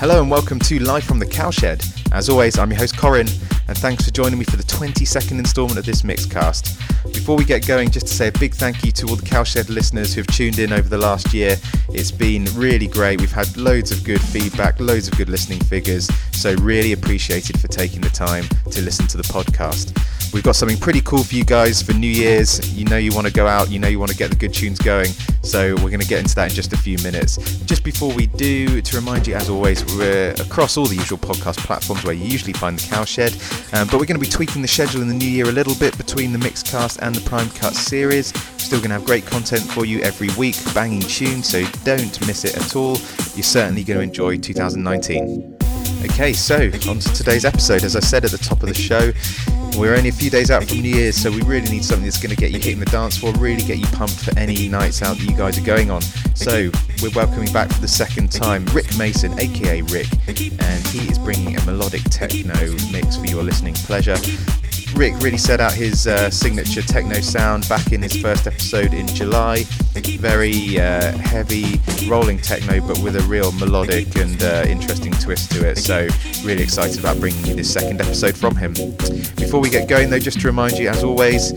Hello and welcome to Live from the Cowshed. As always, I'm your host Corin, and thanks for joining me for the 22nd instalment of this mixcast. Before we get going, just to say a big thank you to all the Cowshed listeners who have tuned in over the last year. It's been really great. We've had loads of good feedback, loads of good listening figures, so really appreciated for taking the time to listen to the podcast. We've got something pretty cool for you guys for New Year's. You know you want to go out, you know you want to get the good tunes going. So we're going to get into that in just a few minutes. Just before we do, to remind you, as always, we're across all the usual podcast platforms where you usually find the Cowshed. Um, but we're going to be tweaking the schedule in the new year a little bit between the Mixcast and the Prime Cut series. Still going to have great content for you every week, banging tunes, so don't miss it at all. You're certainly going to enjoy 2019. Okay, so on to today's episode. As I said at the top of the show, we're only a few days out from New Year's, so we really need something that's going to get you hitting the dance floor, really get you pumped for any nights out that you guys are going on. So we're welcoming back for the second time Rick Mason, aka Rick, and he is bringing a melodic techno mix for your listening pleasure. Rick really set out his uh, signature techno sound back in his first episode in July. Very uh, heavy, rolling techno, but with a real melodic and uh, interesting twist to it. So, really excited about bringing you this second episode from him. Before we get going, though, just to remind you, as always,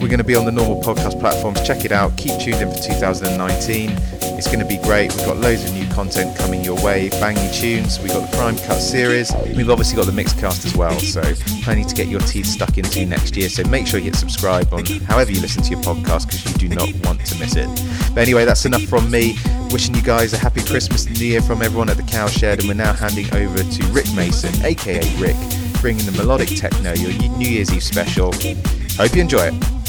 we're going to be on the normal podcast platforms. Check it out. Keep tuned in for 2019. It's going to be great. We've got loads of new content coming your way, banging tunes. We've got the Prime Cut series. We've obviously got the Mixcast as well, so plenty to get your teeth stuck into next year. So make sure you hit subscribe on however you listen to your podcast because you do not want to miss it. But anyway, that's enough from me. Wishing you guys a happy Christmas and New Year from everyone at the Cowshed, and we're now handing over to Rick Mason, aka Rick, bringing the melodic techno, your New Year's Eve special. Hope you enjoy it.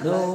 Snowflake.